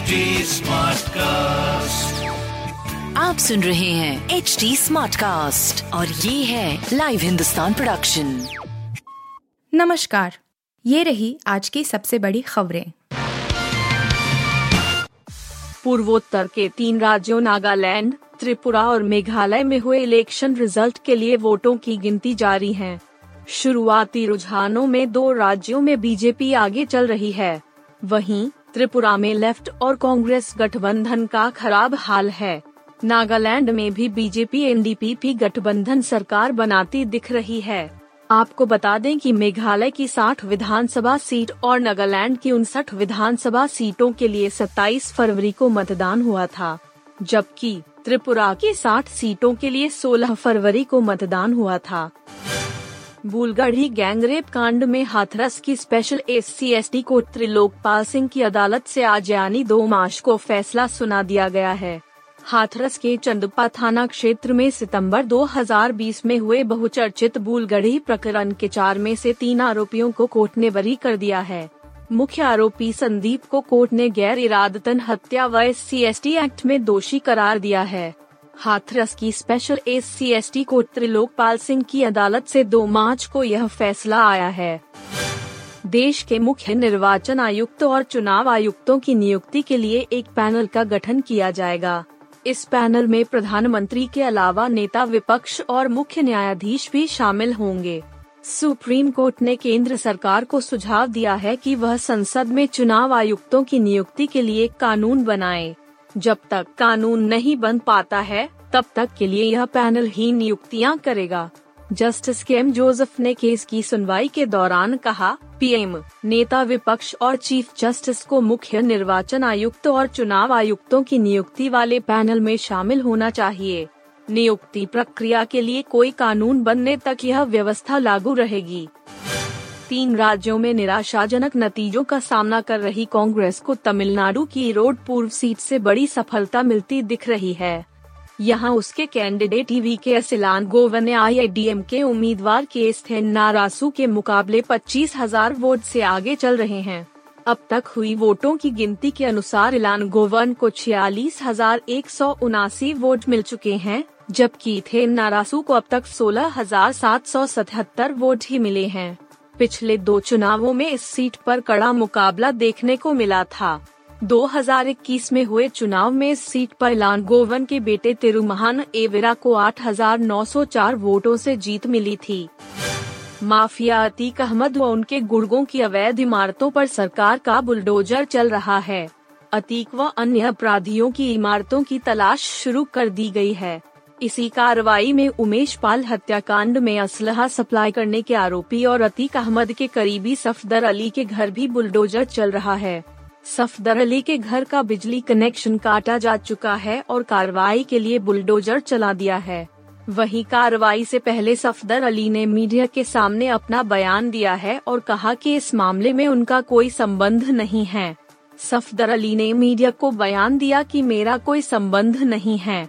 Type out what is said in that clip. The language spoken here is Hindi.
HD Smartcast. आप सुन रहे हैं एच डी स्मार्ट कास्ट और ये है लाइव हिंदुस्तान प्रोडक्शन नमस्कार ये रही आज की सबसे बड़ी खबरें। पूर्वोत्तर के तीन राज्यों नागालैंड त्रिपुरा और मेघालय में हुए इलेक्शन रिज़ल्ट के लिए वोटों की गिनती जारी है। शुरुआती रुझानों में दो राज्यों में बीजेपी आगे चल रही है। वहीं त्रिपुरा में लेफ़्ट और कांग्रेस गठबंधन का खराब हाल है। नागालैंड में भी बीजेपी एनडीपी गठबंधन सरकार बनाती दिख रही है। आपको बता दें कि मेघालय की 60 विधानसभा सीट और नागालैंड की उनसठ विधानसभा सीटों के लिए 27 फरवरी को मतदान हुआ था, जबकि त्रिपुरा की 60 सीटों के लिए 16 फरवरी को मतदान हुआ था। बुलगढ़ी गैंगरेप कांड में हाथरस की special C S T court Trilokpal Singh की अदालत से आज यानी दो मार्च को फैसला सुना दिया गया है। हाथरस के चंदपा थाना क्षेत्र में सितंबर 2020 में हुए बहुचर्चित बुलगढ़ी प्रकरण के चार में से तीन आरोपियों को कोर्ट ने बरी कर दिया है। मुख्य आरोपी संदीप को कोर्ट ने गैर इरादतन हत्या व एस एक्ट में दोषी करार दिया है। हाथरस की special S C S T court Trilokpal Singh की अदालत से 2 मार्च को यह फैसला आया है। देश के मुख्य निर्वाचन आयुक्त और चुनाव आयुक्तों की नियुक्ति के लिए एक पैनल का गठन किया जाएगा। इस पैनल में प्रधानमंत्री के अलावा नेता विपक्ष और मुख्य न्यायाधीश भी शामिल होंगे। सुप्रीम कोर्ट ने केंद्र सरकार को सुझाव दिया है कि वह संसद में चुनाव आयुक्तों की नियुक्ति के लिए कानून बनाए। जब तक कानून नहीं बन पाता है, तब तक के लिए यह पैनल ही नियुक्तियाँ करेगा। जस्टिस के एम जोसेफ ने केस की सुनवाई के दौरान कहा, पीएम, नेता विपक्ष और चीफ जस्टिस को मुख्य निर्वाचन आयुक्त और चुनाव आयुक्तों की नियुक्ति वाले पैनल में शामिल होना चाहिए। नियुक्ति प्रक्रिया के लिए कोई कानून बनने तक यह व्यवस्था लागू रहेगी। तीन राज्यों में निराशाजनक नतीजों का सामना कर रही कांग्रेस को तमिलनाडु की रोड पूर्व सीट से बड़ी सफलता मिलती दिख रही है। यहाँ उसके कैंडिडेट वी के असिलान गोवन ने आई के उम्मीदवार के एस्थेन नारासू के मुकाबले पच्चीस हज़ार वोट से आगे चल रहे हैं। अब तक हुई वोटों की गिनती के अनुसार इलान गोवन को छियालीस हज़ार एक सौ उनासी वोट मिल चुके हैं, जबकि थे नारासू को अब तक सोलह हज़ार सात सौ सतहत्तर वोट ही मिले हैं। पिछले दो चुनावों में इस सीट पर कड़ा मुकाबला देखने को मिला था। 2021 में हुए चुनाव में इस सीट पर लान गोवन के बेटे तिरुमहान एवेरा को 8,904 वोटों से जीत मिली थी। माफिया अतीक अहमद व उनके गुर्गों की अवैध इमारतों पर सरकार का बुलडोजर चल रहा है। अतीक व अन्य अपराधियों की इमारतों की तलाश शुरू कर दी गई है। इसी कार्रवाई में उमेश पाल हत्याकांड में असलहा सप्लाई करने के आरोपी और अतीक अहमद के करीबी सफदर अली के घर भी बुलडोजर चल रहा है। सफदर अली के घर का बिजली कनेक्शन काटा जा चुका है और कार्रवाई के लिए बुलडोजर चला दिया है। वहीं कार्रवाई से पहले सफदर अली ने मीडिया के सामने अपना बयान दिया है और कहा कि इस मामले में उनका कोई संबंध नहीं है। सफदर अली ने मीडिया को बयान दिया कि मेरा कोई संबंध नहीं है।